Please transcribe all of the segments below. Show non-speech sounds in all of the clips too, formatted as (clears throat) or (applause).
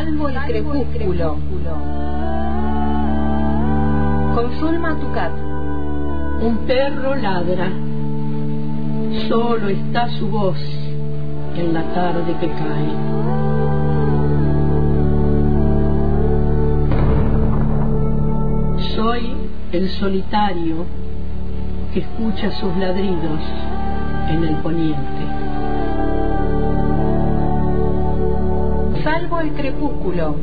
Salvo el crepúsculo. Con Zulma Tucat. Un perro ladra. Solo está su voz en la tarde que cae. Soy el solitario que escucha sus ladridos en el poniente. El crepúsculo.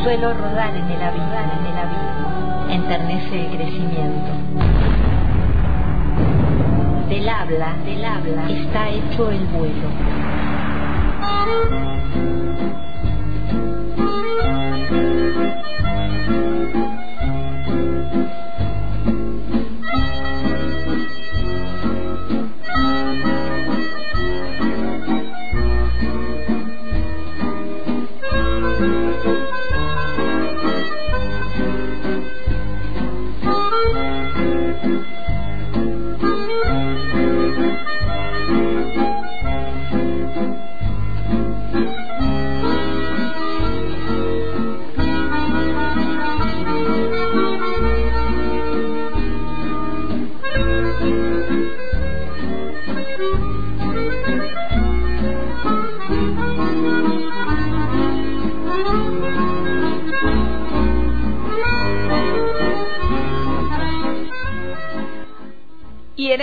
Suelo rodar en el abismo, en el abismo, enternece el crecimiento. Del habla, del habla, está hecho el vuelo.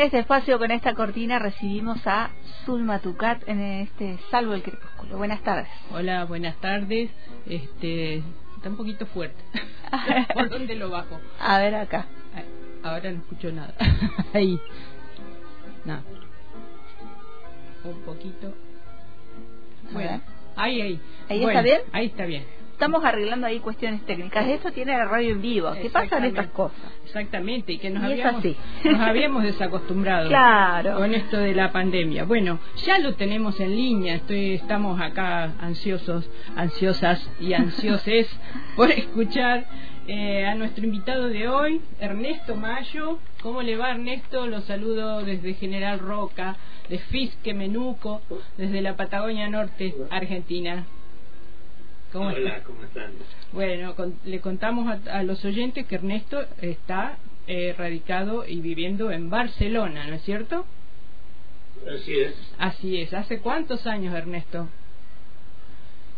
Este espacio con esta cortina recibimos a Zulma Tucat en este Salvo el Crepúsculo. Buenas tardes. Hola, buenas tardes. Este, está un poquito fuerte. (laughs) ¿Por dónde lo bajo? A ver acá. Ahora no escucho nada. (laughs) Ahí. No. Un poquito. Bueno, ahí, ahí. ¿Ahí está bien? Ahí está bien estamos arreglando ahí cuestiones técnicas. Esto tiene la radio en vivo. ¿Qué pasan estas cosas? Exactamente, y que nos, habíamos, nos habíamos desacostumbrado claro. con esto de la pandemia. Bueno, ya lo tenemos en línea. Estoy, estamos acá ansiosos, ansiosas y ansioses (laughs) por escuchar eh, a nuestro invitado de hoy, Ernesto Mayo. ¿Cómo le va Ernesto? Lo saludo desde General Roca, de Fisque Menuco, desde la Patagonia Norte, Argentina. Hola, ¿cómo están? Bueno, le contamos a, los oyentes que Ernesto está eh, radicado y viviendo en Barcelona, ¿no es cierto? Así es. Así es. ¿Hace cuántos años, Ernesto?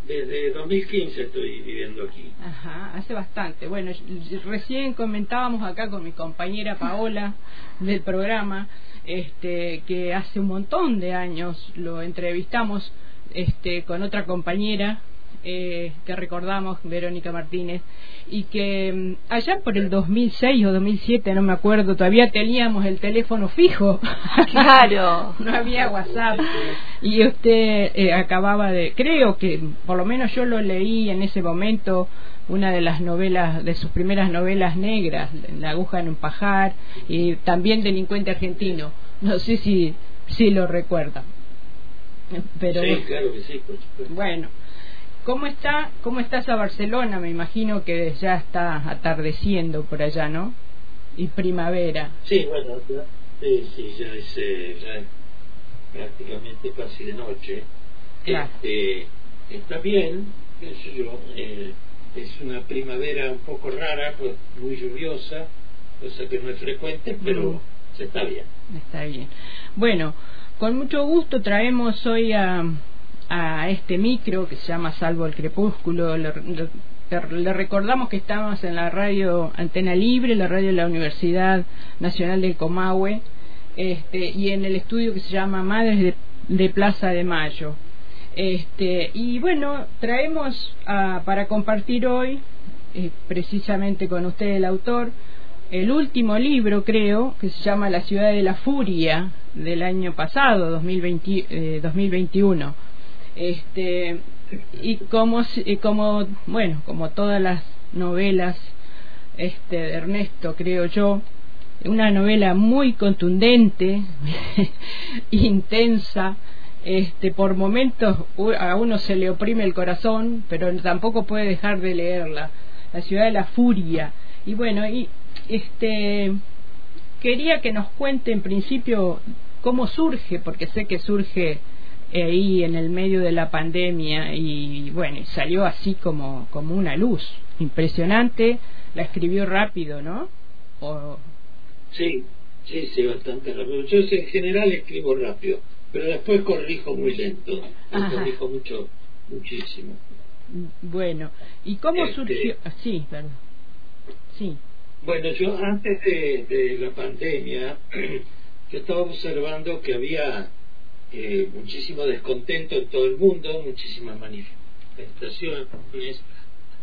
Desde 2015 estoy viviendo aquí. Ajá, hace bastante. Bueno, recién comentábamos acá con mi compañera Paola del programa este, que hace un montón de años lo entrevistamos este, con otra compañera eh, que recordamos, Verónica Martínez, y que mm, allá por el 2006 o 2007, no me acuerdo, todavía teníamos el teléfono fijo. (laughs) Claro. (laughs) no había WhatsApp. Y usted eh, acababa de, creo que por lo menos yo lo leí en ese momento, una de las novelas, de sus primeras novelas negras, La aguja en un pajar, y también Delincuente Argentino. No sé si, si lo recuerda. Pero, sí, claro que sí. Bueno, ¿Cómo está, cómo está esa Barcelona? Me imagino que ya está atardeciendo por allá, ¿no? Y primavera. Sí, bueno, sí, ya, es, eh, ya prácticamente casi de noche. Este, está bien, qué sé yo, eh, es una primavera un poco rara, pues muy lluviosa, cosa que no es frecuente, pero mm. se está bien. Está bien. Bueno, con mucho gusto traemos hoy a a este micro que se llama Salvo el Crepúsculo. Le, recordamos que estamos en la radio Antena Libre, la radio de la Universidad Nacional del Comahue, este, y en el estudio que se llama Madres de, Plaza de Mayo. Este, y bueno, traemos para compartir hoy, eh, precisamente con usted el autor, el último libro, creo, que se llama La ciudad de la furia, del año pasado, 2020, 2021 este y como como bueno como todas las novelas este de Ernesto creo yo una novela muy contundente (laughs) intensa este por momentos a uno se le oprime el corazón pero tampoco puede dejar de leerla. La ciudad de la furia. Y bueno y este quería que nos cuente en principio cómo surge porque sé que surge ahí en el medio de la pandemia y bueno, salió así como, como una luz, impresionante, la escribió rápido, ¿no? Sí, sí, sí, bastante rápido. Yo en general escribo rápido, pero después corrijo muy lento, corrijo mucho, muchísimo. Bueno, ¿y cómo este, surgió? Ah, sí, perdón. Sí. Bueno, yo antes de, de la pandemia, (clears throat) yo estaba observando que había eh, muchísimo descontento en todo el mundo, muchísimas manifestaciones,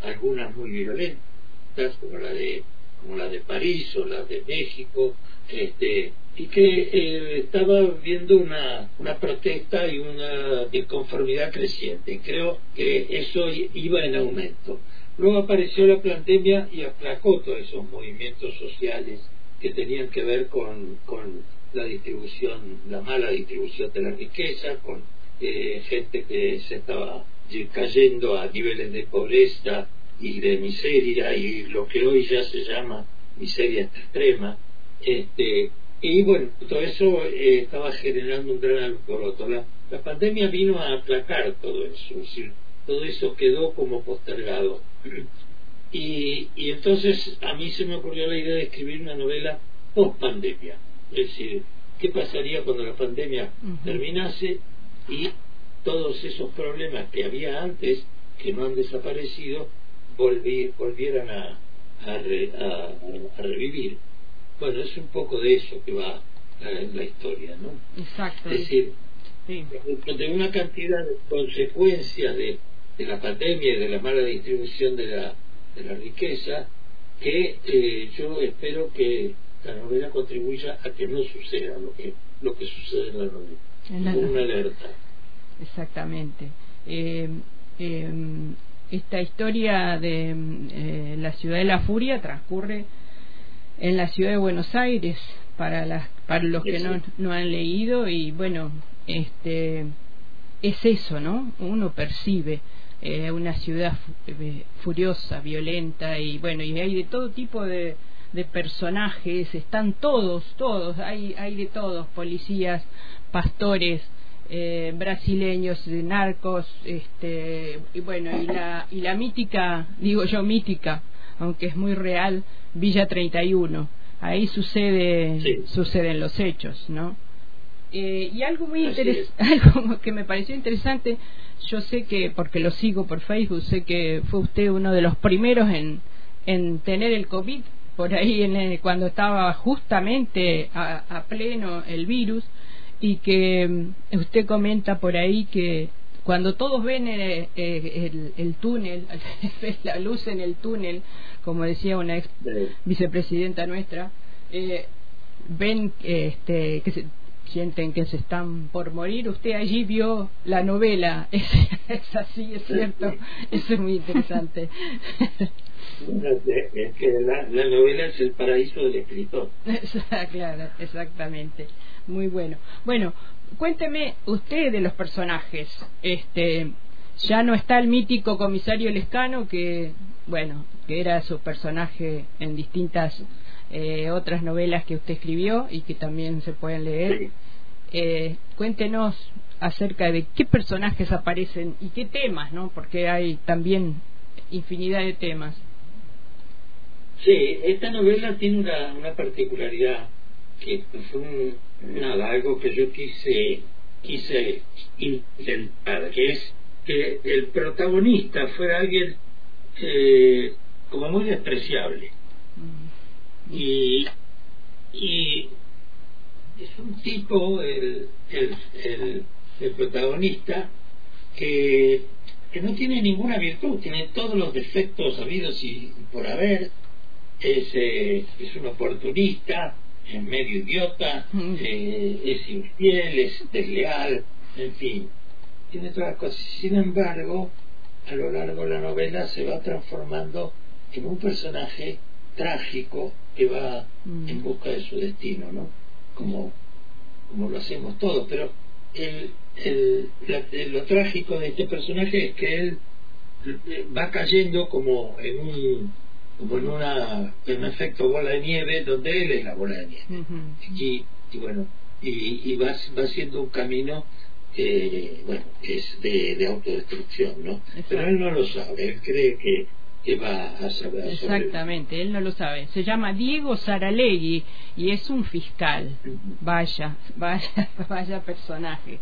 algunas muy violentas, como la de como la de París o la de México, este, y que eh, estaba viendo una, una protesta y una disconformidad creciente. Creo que eso iba en aumento. Luego apareció la pandemia y aplacó todos esos movimientos sociales que tenían que ver con, con la distribución, la mala distribución de la riqueza, con eh, gente que se estaba cayendo a niveles de pobreza y de miseria y lo que hoy ya se llama miseria extrema. Este, y bueno, todo eso eh, estaba generando un gran alboroto. La, pandemia vino a aplacar todo eso, todo eso quedó como postergado. Y, y entonces a mí se me ocurrió la idea de escribir una novela post pandemia, es decir, qué pasaría cuando la pandemia terminase y todos esos problemas que había antes, que no han desaparecido, volvieran a, a, revivir. Bueno, es un poco de eso que va la, historia, ¿no? Exacto. Es decir, de una cantidad de consecuencias de, de, la pandemia y de la mala distribución de la, de la riqueza que eh, yo espero que la novela contribuya a que no suceda lo que lo que sucede en la novela. una alerta. Exactamente. Eh, eh, esta historia de eh, la ciudad de la furia transcurre en la ciudad de Buenos Aires para las para los que no, no han leído y bueno este es eso no uno percibe eh, una ciudad eh, furiosa violenta y bueno y hay de todo tipo de, de personajes están todos todos hay hay de todos policías pastores eh, brasileños, de narcos, este, y bueno, y la, y la mítica, digo yo mítica, aunque es muy real, Villa 31. Ahí sucede, suceden los hechos, ¿no? Eh, y algo muy (laughs) algo que me pareció interesante, yo sé que, porque lo sigo por Facebook, sé que fue usted uno de los primeros en, en tener el COVID, por ahí en cuando estaba justamente a, a pleno el virus, y que mm, usted comenta por ahí que cuando todos ven eh, eh, el, el, túnel, (laughs) la luz en el túnel, como decía una ex vicepresidenta nuestra, eh, ven este, que se, sienten que se están por morir. Usted allí vio la novela, (laughs) es, es así, es cierto, eso es muy interesante. (laughs) Es que la, la novela es el paraíso del escritor. (laughs) claro, exactamente muy bueno. Bueno, cuénteme usted de los personajes. Este, ya no está el mítico comisario Lescano que, bueno, que era su personaje en distintas eh, otras novelas que usted escribió y que también se pueden leer. Eh, cuéntenos acerca de qué personajes aparecen y qué temas, ¿no? Porque hay también infinidad de temas. Sí, esta novela tiene una, una particularidad que fue un, nada, algo que yo quise, quise intentar, que es que el protagonista fuera alguien eh, como muy despreciable. Y, y es un tipo, el, el, el, el protagonista, que, que no tiene ninguna virtud, tiene todos los defectos habidos y por haber, es, eh, es un oportunista, es medio idiota, eh, es infiel, es desleal, en fin, tiene todas las cosas. Sin embargo, a lo largo de la novela se va transformando en un personaje trágico que va mm. en busca de su destino, ¿no? Como, como lo hacemos todos, pero el, el, lo trágico de este personaje es que él va cayendo como en un como en, una, en un efecto bola de nieve donde él es la bola de nieve. y, y, bueno, y, y va, va siendo un camino que, bueno, es de, de autodestrucción, ¿no? Pero él no lo sabe, él cree que que va a saber. Exactamente, él no lo sabe. Se llama Diego Saralegui y es un fiscal. Vaya, (laughs) vaya, vaya personaje.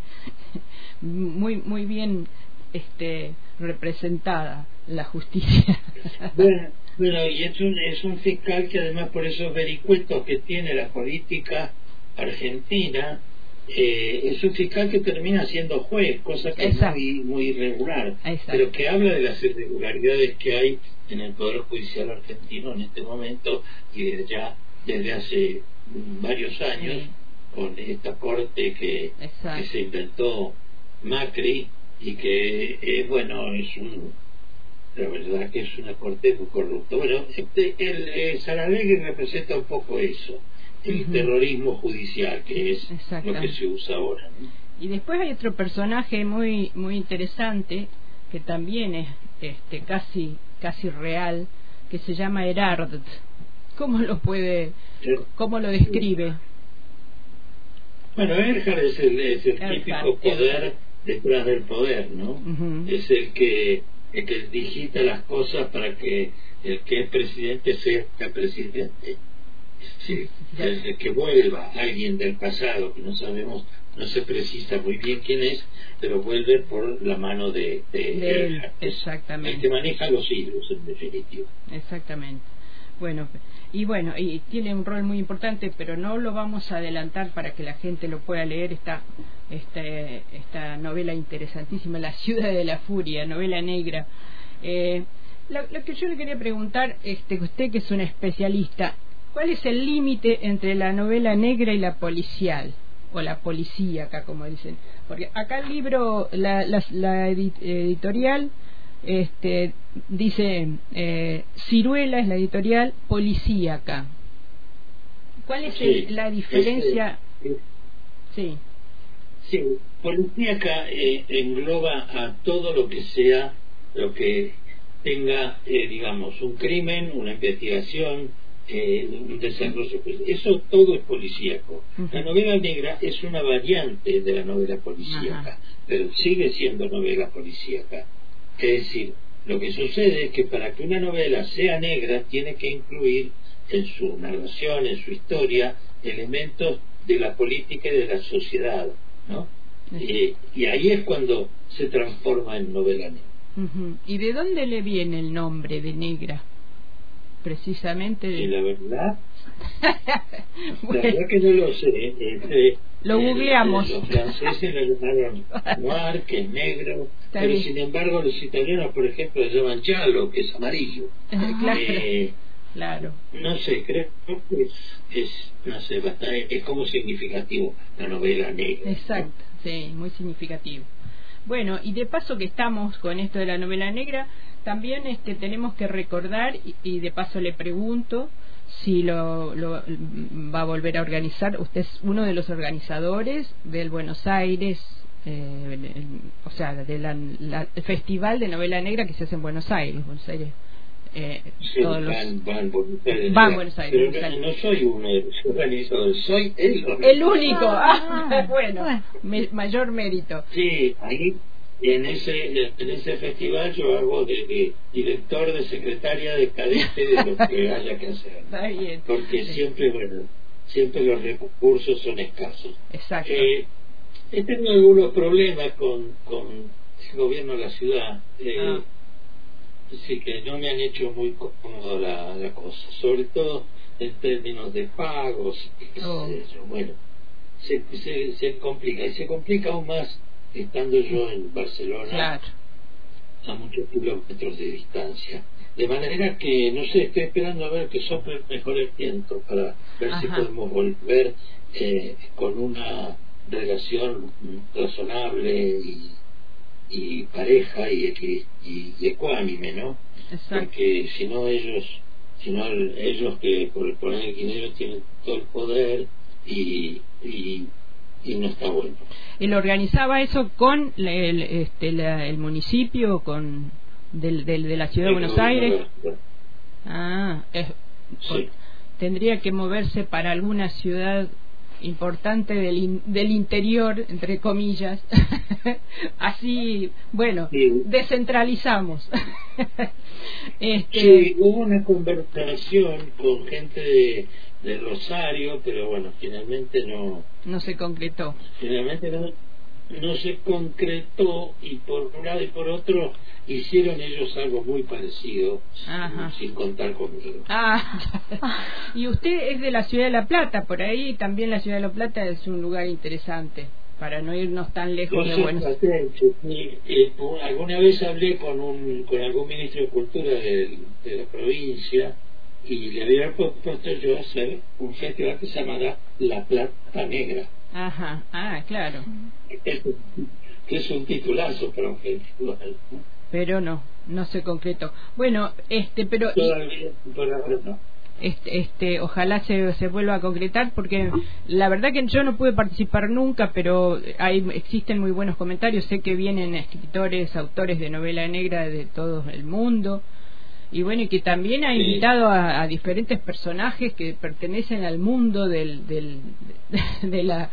Muy, muy bien este, representada la justicia. (laughs) Bueno, bueno, y es un, es un fiscal que además por esos vericuetos que tiene la política argentina, eh, es un fiscal que termina siendo juez, cosa que es muy, muy irregular, pero que habla de las irregularidades que hay en el Poder Judicial argentino en este momento y desde ya desde hace varios años con esta corte que, se inventó Macri y que eh, bueno es un la verdad que es una corte muy corrupta bueno este, el eh, representa un poco eso el terrorismo judicial que es lo que se usa ahora. Y después hay otro personaje muy muy interesante que también es este casi casi real que se llama Erard. ¿Cómo lo puede, cómo lo describe? Bueno, Erhard es el, típico poder detrás del poder, ¿no? Es el que, el que digita las cosas para que el que es presidente sea presidente. Sí, el que vuelva alguien del pasado que no sabemos no se precisa muy bien quién es, pero vuelve por la mano de, él. Exactamente. El que maneja los hilos, en definitiva. Exactamente. Bueno, y bueno, y tiene un rol muy importante, pero no lo vamos a adelantar para que la gente lo pueda leer, esta, esta, esta novela interesantísima, La ciudad de la furia, novela negra. Eh, lo, que yo le quería preguntar, este, usted que es un especialista, ¿cuál es el límite entre la novela negra y la policial? o la policía acá como dicen porque acá el libro la, la, editorial este dice eh, Ciruela es la editorial policíaca ¿cuál es la diferencia? sí sí policíaca eh, engloba a todo lo que sea lo que tenga eh, digamos un crimen una investigación eh, un desarrollo. Eso todo es policíaco. La novela negra es una variante de la novela policíaca, pero sigue siendo novela policíaca. Es decir, lo que sucede es que para que una novela sea negra tiene que incluir en su narración, en su historia, elementos de la política y de la sociedad, ¿no? Eh, y ahí es cuando se transforma en novela negra. ¿Y de dónde le viene el nombre de negra? precisamente. Y la verdad, (laughs) la verdad que no lo sé. Este, lo googleamos. los franceses lo llamaron (laughs) noir, que es negro, pero sin embargo los italianos, por ejemplo, lo llaman giallo, que es amarillo. (laughs) Eh, claro. No sé, creo que es, es, no sé, bastante, es como significativo la novela negra. Exacto, sí, muy significativo. Bueno, y de paso que estamos con esto de la novela negra, también este, tenemos que recordar, y, de paso le pregunto si lo, va a volver a organizar. Usted es uno de los organizadores del Buenos Aires, eh, o sea, del Festival de Novela Negra que se hace en Buenos Aires. Buenos Aires eh, todos los... van, van, Buenos Aires. Pero no, soy un organizador, soy el El único, ah, ah (laughs) bueno, mayor mérito. Sí, ahí en ese en ese festival yo hago de, director de secretaria de cadete de lo que (laughs) haya que hacer. Está bien. porque siempre bueno siempre los recursos son escasos. Exacto. Eh, he tenido algunos problemas con con el gobierno de la ciudad. Eh, ah. Sí que no me han hecho muy cómodo la, la cosa sobre todo en términos de pagos y oh. bueno se, se, se complica y se complica aún más estando yo en Barcelona a muchos kilómetros de distancia. De manera que, no sé, estoy esperando a ver que sople mejor el viento para ver si podemos volver eh, con una relación razonable y, y pareja y, y, ecuánime, ¿no? Porque si no ellos, si no ellos que por poner el dinero tienen todo el poder y, y y no está bueno. ¿Él organizaba eso con el, este, el municipio, con del, del, de la ciudad de Buenos Aires? Ah, tendría que moverse para alguna ciudad importante del, del interior, entre comillas. (laughs) Así, bueno, descentralizamos. (laughs) este... Sí, hubo una conversación con gente de, de Rosario, pero bueno, finalmente no... No se concretó. Finalmente no, no se concretó y por un lado y por otro hicieron ellos algo muy parecido sin contar conmigo. Ah, (laughs) y usted es de la ciudad de La Plata, por ahí también la ciudad de La Plata es un lugar interesante para no irnos tan lejos de Buenos Aires. Eh, alguna vez hablé con un con algún ministro de Cultura de, de la provincia y le había propuesto yo hacer un festival que se llamará La Plata Negra Ajá, ah, claro. Que es un titulazo para un festival. Pero no, no se concretó. Bueno, este, pero... Este, este, ojalá se, se vuelva a concretar porque la verdad que yo no pude participar nunca pero hay existen muy buenos comentarios sé que vienen escritores autores de novela negra de todo el mundo y bueno, y que también ha invitado a, diferentes personajes que pertenecen al mundo del, del (laughs) de la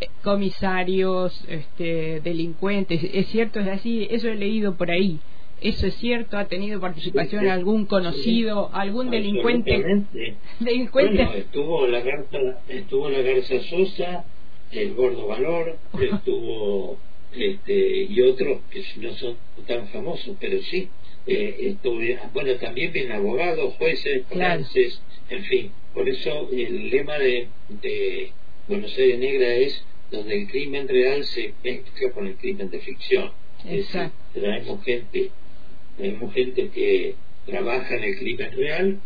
eh, comisarios, este, delincuentes, es cierto, es así, eso he leído por ahí. Eso es cierto, ha tenido participación algún conocido, algún delincuente. (laughs) delincuente. Bueno, estuvo la Garza, estuvo la Garza Sosa, el Gordo Valor, (laughs) estuvo este y otros que no son tan famosos, pero sí, eh, bueno, también vienen abogados, jueces, jueces, en fin. Por eso el lema de, de Buenos Aires Negra es donde el crimen real se mezcla con el crimen de ficción. Exacto. traemos gente, traemos gente que trabaja en el crimen real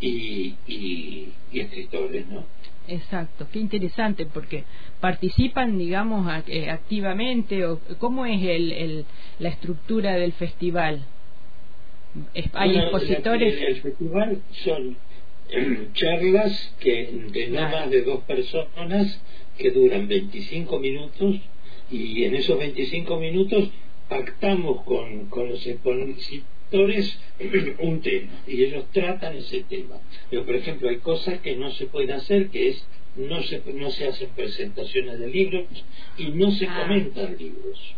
y, y, escritores, ¿no? Exacto, qué interesante porque participan, digamos, eh, activamente o cómo es el, el, la estructura del festival hay expositores. el festival son em, charlas que de no más de dos personas que duran 25 minutos y en esos 25 minutos pactamos con, con los expositores (clears throat) un tema y ellos tratan ese tema. Pero, por ejemplo, hay cosas que no se pueden hacer, que es no se, no se hacen presentaciones de libros y no se ah. comentan libros.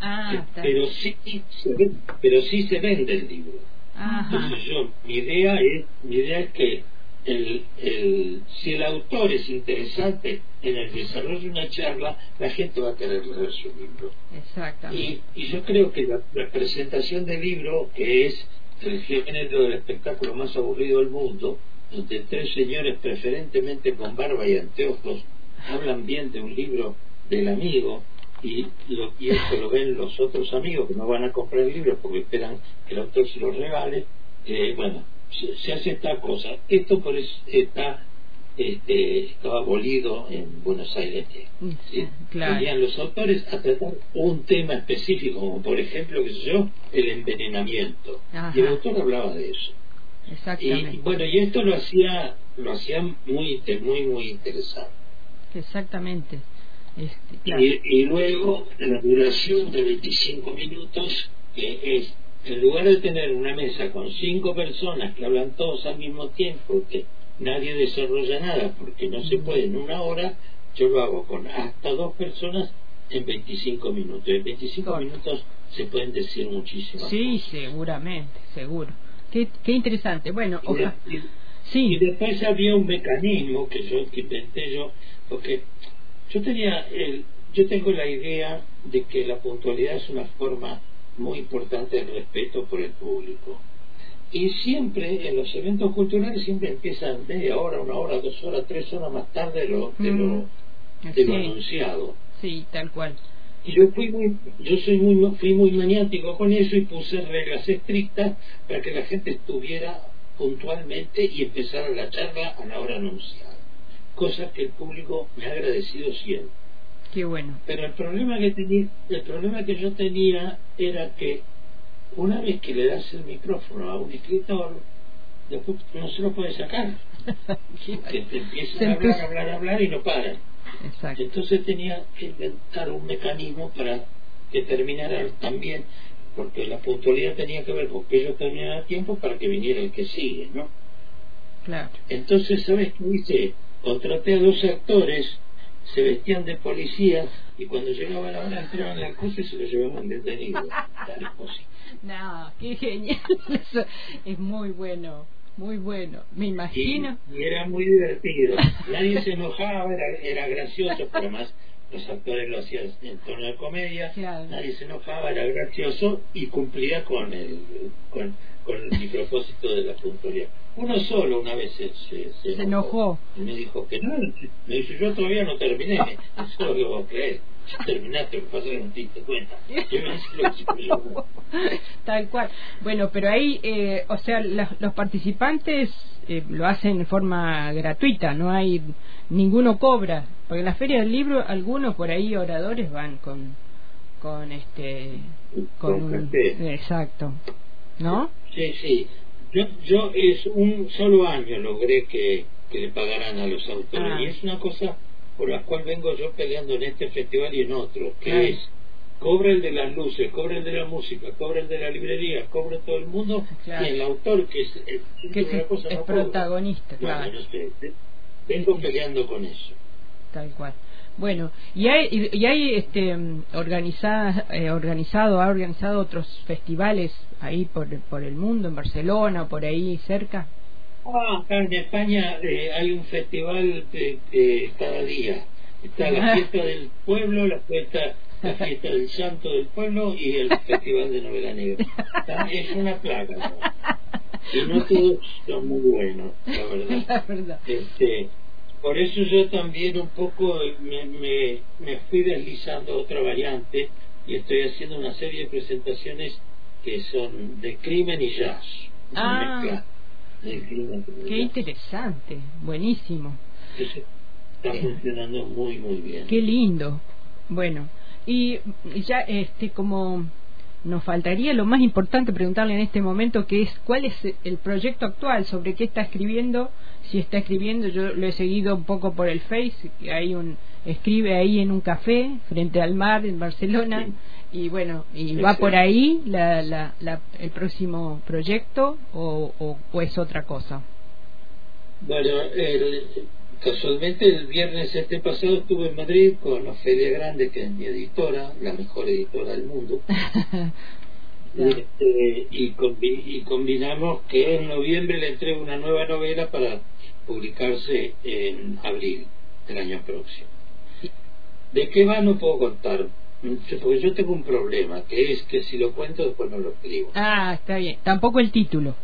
Ah, pero sí se pero sí se vende el libro entonces yo mi idea es mi idea es que el, el, si el autor es interesante en el desarrollo de una charla, la gente va a querer leer su libro. Exactamente. Y, y yo creo que la, presentación del libro, que es el género del espectáculo más aburrido del mundo, donde tres señores preferentemente con barba y anteojos hablan bien de un libro del amigo, y, lo, y esto lo ven los otros amigos que no van a comprar el libro porque esperan que el autor se lo regale, eh, bueno, se, hace esta cosa. Esto por eso está este, estaba abolido en Buenos Aires. ¿sí? los autores a tratar un tema específico, como por ejemplo, qué sé yo, el envenenamiento. Y el autor hablaba de eso. Exactamente. Y, bueno, y esto lo hacía, lo hacía muy, muy, muy interesante. Exactamente. Este, y, luego la duración de 25 minutos, que es, en lugar de tener una mesa con cinco personas que hablan todos al mismo tiempo, que nadie desarrolla nada porque no se puede en una hora, yo lo hago con hasta dos personas en 25 minutos. En 25 minutos se pueden decir muchísimas Sí, seguramente, seguro. Qué, qué interesante. Bueno, ojalá. Sí. Y después había un mecanismo que yo que inventé yo, porque yo tenía el, yo tengo la idea de que la puntualidad es una forma muy importante de respeto por el público. Y siempre en los eventos culturales siempre empiezan media hora, una hora, dos horas, tres horas más tarde de lo, de lo, mm. lo anunciado. Sí, tal cual. Y yo fui muy, yo soy muy, fui muy maniático con eso y puse reglas estrictas para que la gente estuviera puntualmente y empezara la charla a la hora anunciada cosa que el público me ha agradecido siempre. Qué bueno. Pero el problema que tenía, el problema que yo tenía era que una vez que le das el micrófono a un escritor, después no se lo puede sacar. (laughs) que te empiezan a hablar, hablar, hablar y no paran. Exacto. Entonces tenía que inventar un mecanismo para que terminara también, porque la puntualidad tenía que ver con que ellos terminaran a tiempo para que viniera el que sigue, ¿no? Claro. Entonces, ¿sabes qué hice? contraté a dos actores se vestían de policías y cuando llegaba la hora entraban al curso y se lo llevaban detenido. (laughs) no, qué genial. (laughs) Eso es muy bueno. Muy bueno, me imagino. Y, era muy divertido. Nadie se enojaba, era, era gracioso, pero además los actores lo hacían en tono de comedia, nadie se enojaba, era gracioso y cumplía con el, con, con mi propósito de la puntualidad. Uno solo una vez se, se, enojó. Y me dijo que no, me dice, yo todavía no terminé. Eso es lo que vos crees. Terminaste, lo que pasa no te cuenta. (laughs) Tal cual. Bueno, pero ahí, eh, o sea, los participantes eh, lo hacen de forma gratuita, no hay, ninguno cobra. Porque en la Feria del Libro, algunos por ahí oradores van con, con este, con, exacto. ¿No? Sí, sí. Yo, yo es un solo año logré que, que le pagaran a los autores. Ah. Y es una cosa por la cual vengo yo peleando en este festival y en otro, que es cobra el de las luces, cobra el de la música, cobra el de la librería, cobra todo el mundo y el autor que es, que cosa es protagonista. Claro. vengo peleando con eso. Tal cual. Bueno, y hay, y hay este, eh, organizado, ha organizado otros festivales ahí por, por el mundo, en Barcelona, por ahí cerca. Ah, acá en España eh, hay un festival de, cada día. Está la (laughs) fiesta del pueblo, la fiesta, (laughs) la fiesta del santo del pueblo y el (laughs) festival de novela negra. Es una plaga. Y no todos son muy buenos, la verdad. (laughs) La verdad. Este, por eso yo también un poco me, me, me fui deslizando otra variante y estoy haciendo una serie de presentaciones que son de crimen y jazz. Ah, qué interesante, buenísimo. está funcionando muy, muy bien. Qué lindo. Bueno, y ya este como nos faltaría lo más importante preguntarle en este momento que es cuál es el proyecto actual sobre qué está escribiendo si está escribiendo yo lo he seguido un poco por el Face hay un escribe ahí en un café frente al mar en Barcelona y bueno y va por ahí la, la, el próximo proyecto o, o, es otra cosa. Bueno casualmente el viernes este pasado estuve en Madrid con Ofelia Grande, que es mi editora, la mejor editora del mundo. (laughs) Este, y, combinamos que en noviembre le entrego una nueva novela para publicarse en abril del año próximo. ¿De qué va? No puedo contar, porque yo tengo un problema, que es que si lo cuento después no lo escribo. Ah, está bien. Tampoco el título.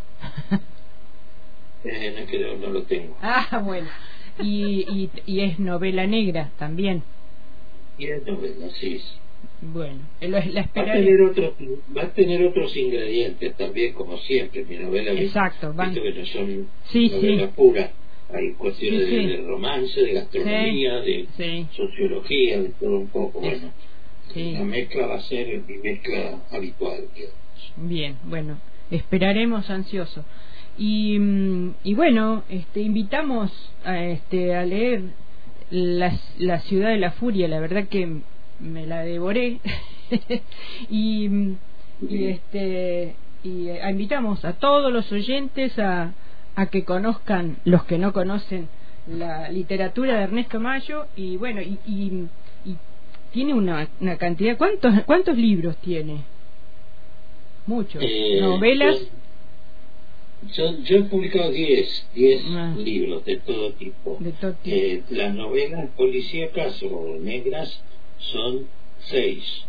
eh, no, es que no lo tengo. Ah, bueno y, y, es novela negra también. Y es novela, sí. Bueno, la va, a tener otros, va a tener otros ingredientes también, como siempre. Mi novela, Exacto, van... que no son sí, novela pura. Hay cuestiones de, romance, de gastronomía, de sociología, de todo un poco. Bueno, la mezcla va a ser mi mezcla habitual. Bien, bueno, esperaremos ansioso. Y, y bueno, este, invitamos a, este, a leer la, la ciudad de la furia, la verdad que me la devoré. (laughs) Y, y este y eh, invitamos a todos los oyentes a, a que conozcan los que no conocen la literatura de Ernesto Mayo. Y bueno y, y, tiene una, una cantidad. Cuántos cuántos libros tiene muchos. Eh, novelas yo, he publicado 10 10 ah. libros de todo tipo. Eh, las novelas policíacas o negras son 6.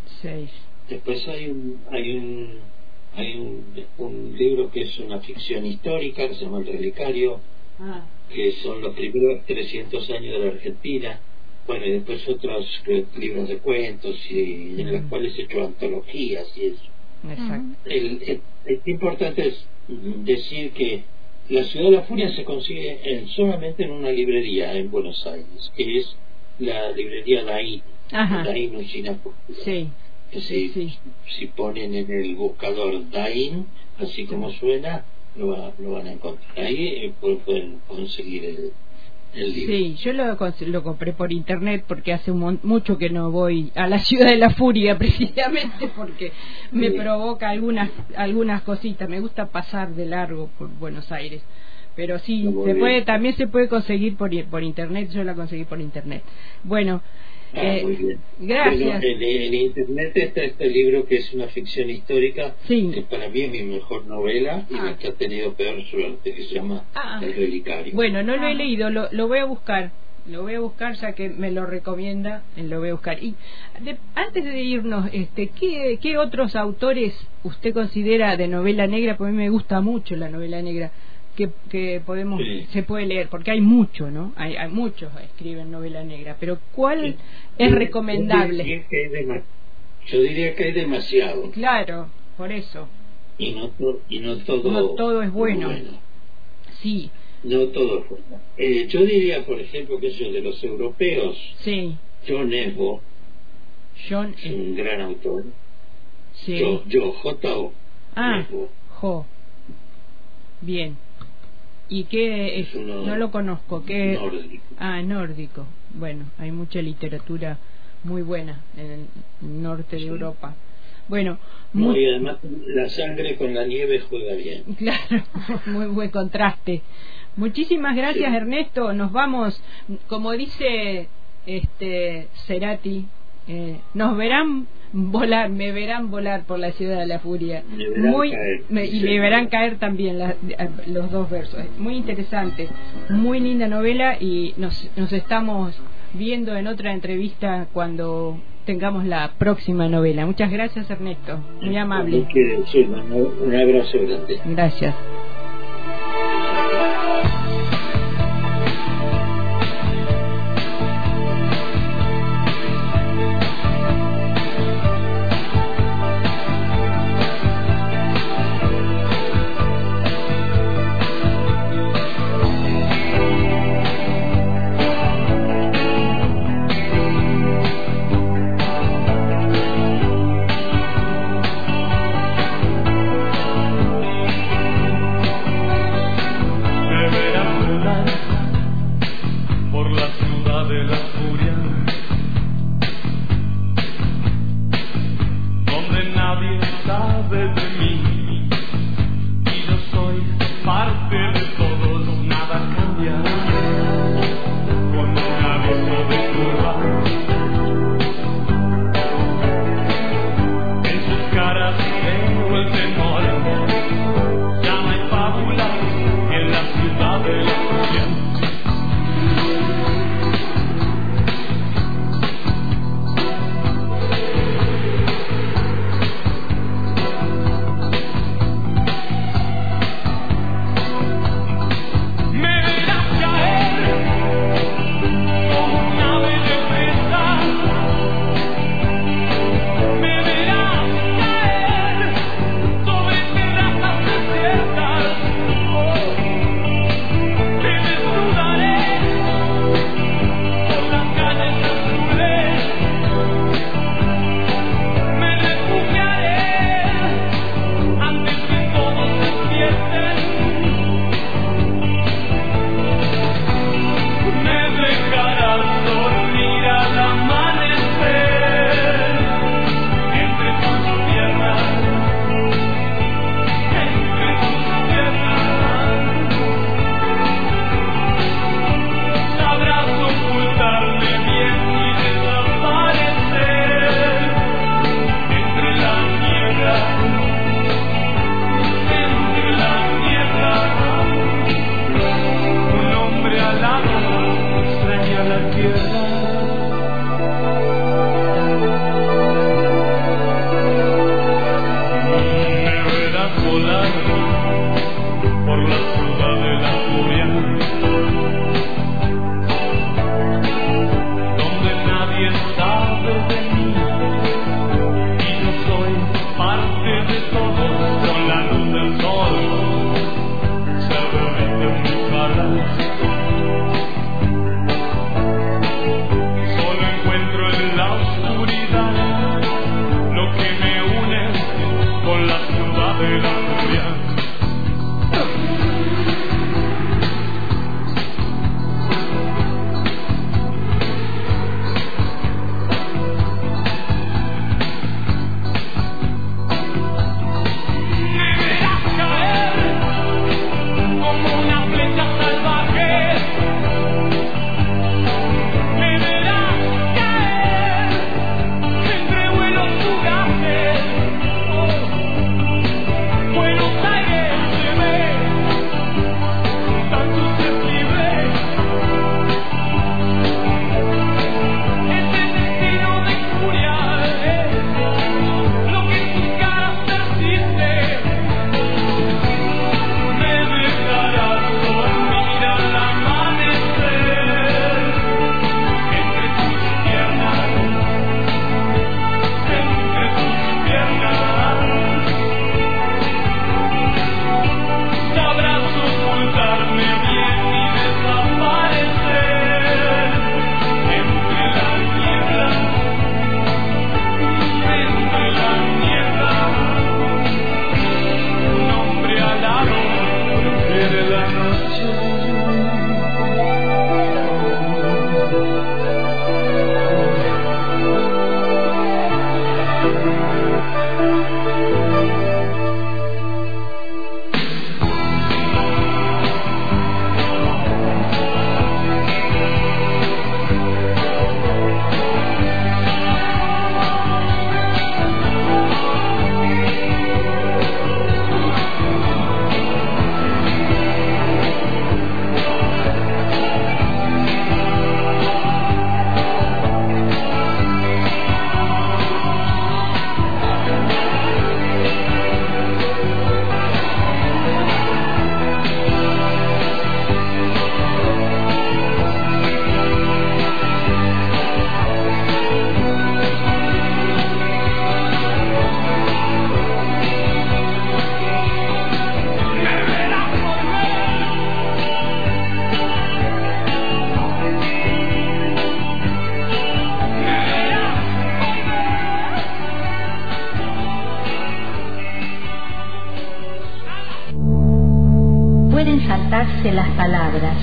Después hay un, hay un hay un, un, libro que es una ficción histórica que se llama El Relicario, ah. que son los primeros 300 años de la Argentina. Bueno, y después otros libros de cuentos y, en los mm. cuales he hecho antologías y eso. Exacto. El, el, el importante es decir que la ciudad de la furia se consigue solamente en una librería en Buenos Aires, que es la librería Daín, Daín Sí. Si, si ponen en el buscador Daín, así como suena, lo, lo van a encontrar. Ahí eh, pueden conseguir el, Sí, yo lo, lo compré por internet porque hace mucho que no voy a la (laughs) ciudad de la furia precisamente porque me provoca algunas algunas cositas. Me gusta pasar de largo por Buenos Aires, pero sí, se puede, también se puede conseguir por, por internet, yo la conseguí por internet. Bueno, Ah, eh, muy bien. Gracias. en, internet está este libro que es una ficción histórica, que para mí es mi mejor novela y la ah. que ha tenido peor suerte, que se llama ah. El Relicario. Bueno, no lo he leído, lo, lo voy a buscar lo voy a buscar ya que me lo recomienda lo voy a buscar y antes de irnos este ¿qué, ¿qué, otros autores usted considera de novela negra porque a mí me gusta mucho la novela negra que, podemos se puede leer porque hay mucho no hay, hay muchos escriben novela negra pero cuál es recomendable yo diría que hay demasiado. Claro por eso. Y no y no todo no todo es bueno, sí. No todo es bueno. Eh, yo diría por ejemplo que es de los europeos sí. John Esbo John es un gran autor. Sí. Yo, yo J O ah Jo. Bien ¿Y qué es? no lo conozco. ¿Qué? Nórdico. Ah, nórdico. Bueno, hay mucha literatura muy buena en el norte de Europa. Bueno, muy... además la sangre con la nieve juega bien. (laughs) Claro, (laughs) muy buen contraste. Muchísimas gracias Ernesto. Nos vamos, como dice este Cerati, eh, nos verán volar, me verán volar por la ciudad de la furia. Muy, y me verán caer también los dos versos. Muy interesante, muy linda novela y nos, nos estamos viendo en otra entrevista cuando tengamos la próxima novela. Muchas gracias Ernesto, muy amable. Un abrazo grande. Gracias. Las palabras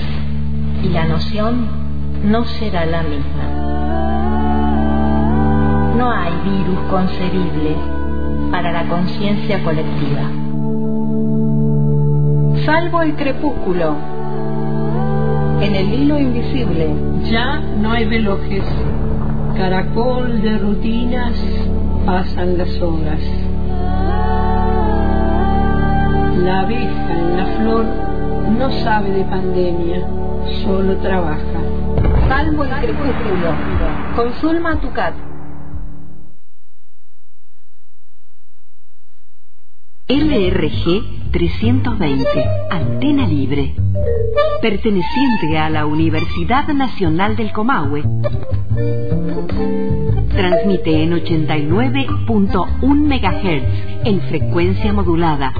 y la noción no será la misma. No hay virus concebible para la conciencia colectiva. Salvo el crepúsculo. En el hilo invisible. Ya no hay velojes. Caracol de rutinas pasan las horas. La abeja en la flor no sabe de pandemia, solo trabaja. Salvo el crepúsculo. Con Zulma Tucat. LRG 320, Antena Libre. Perteneciente a la Universidad Nacional del Comahue. Transmite en 89.1 MHz en frecuencia modulada.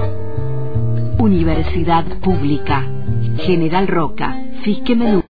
Universidad Pública. General Roca, Fisque Menú.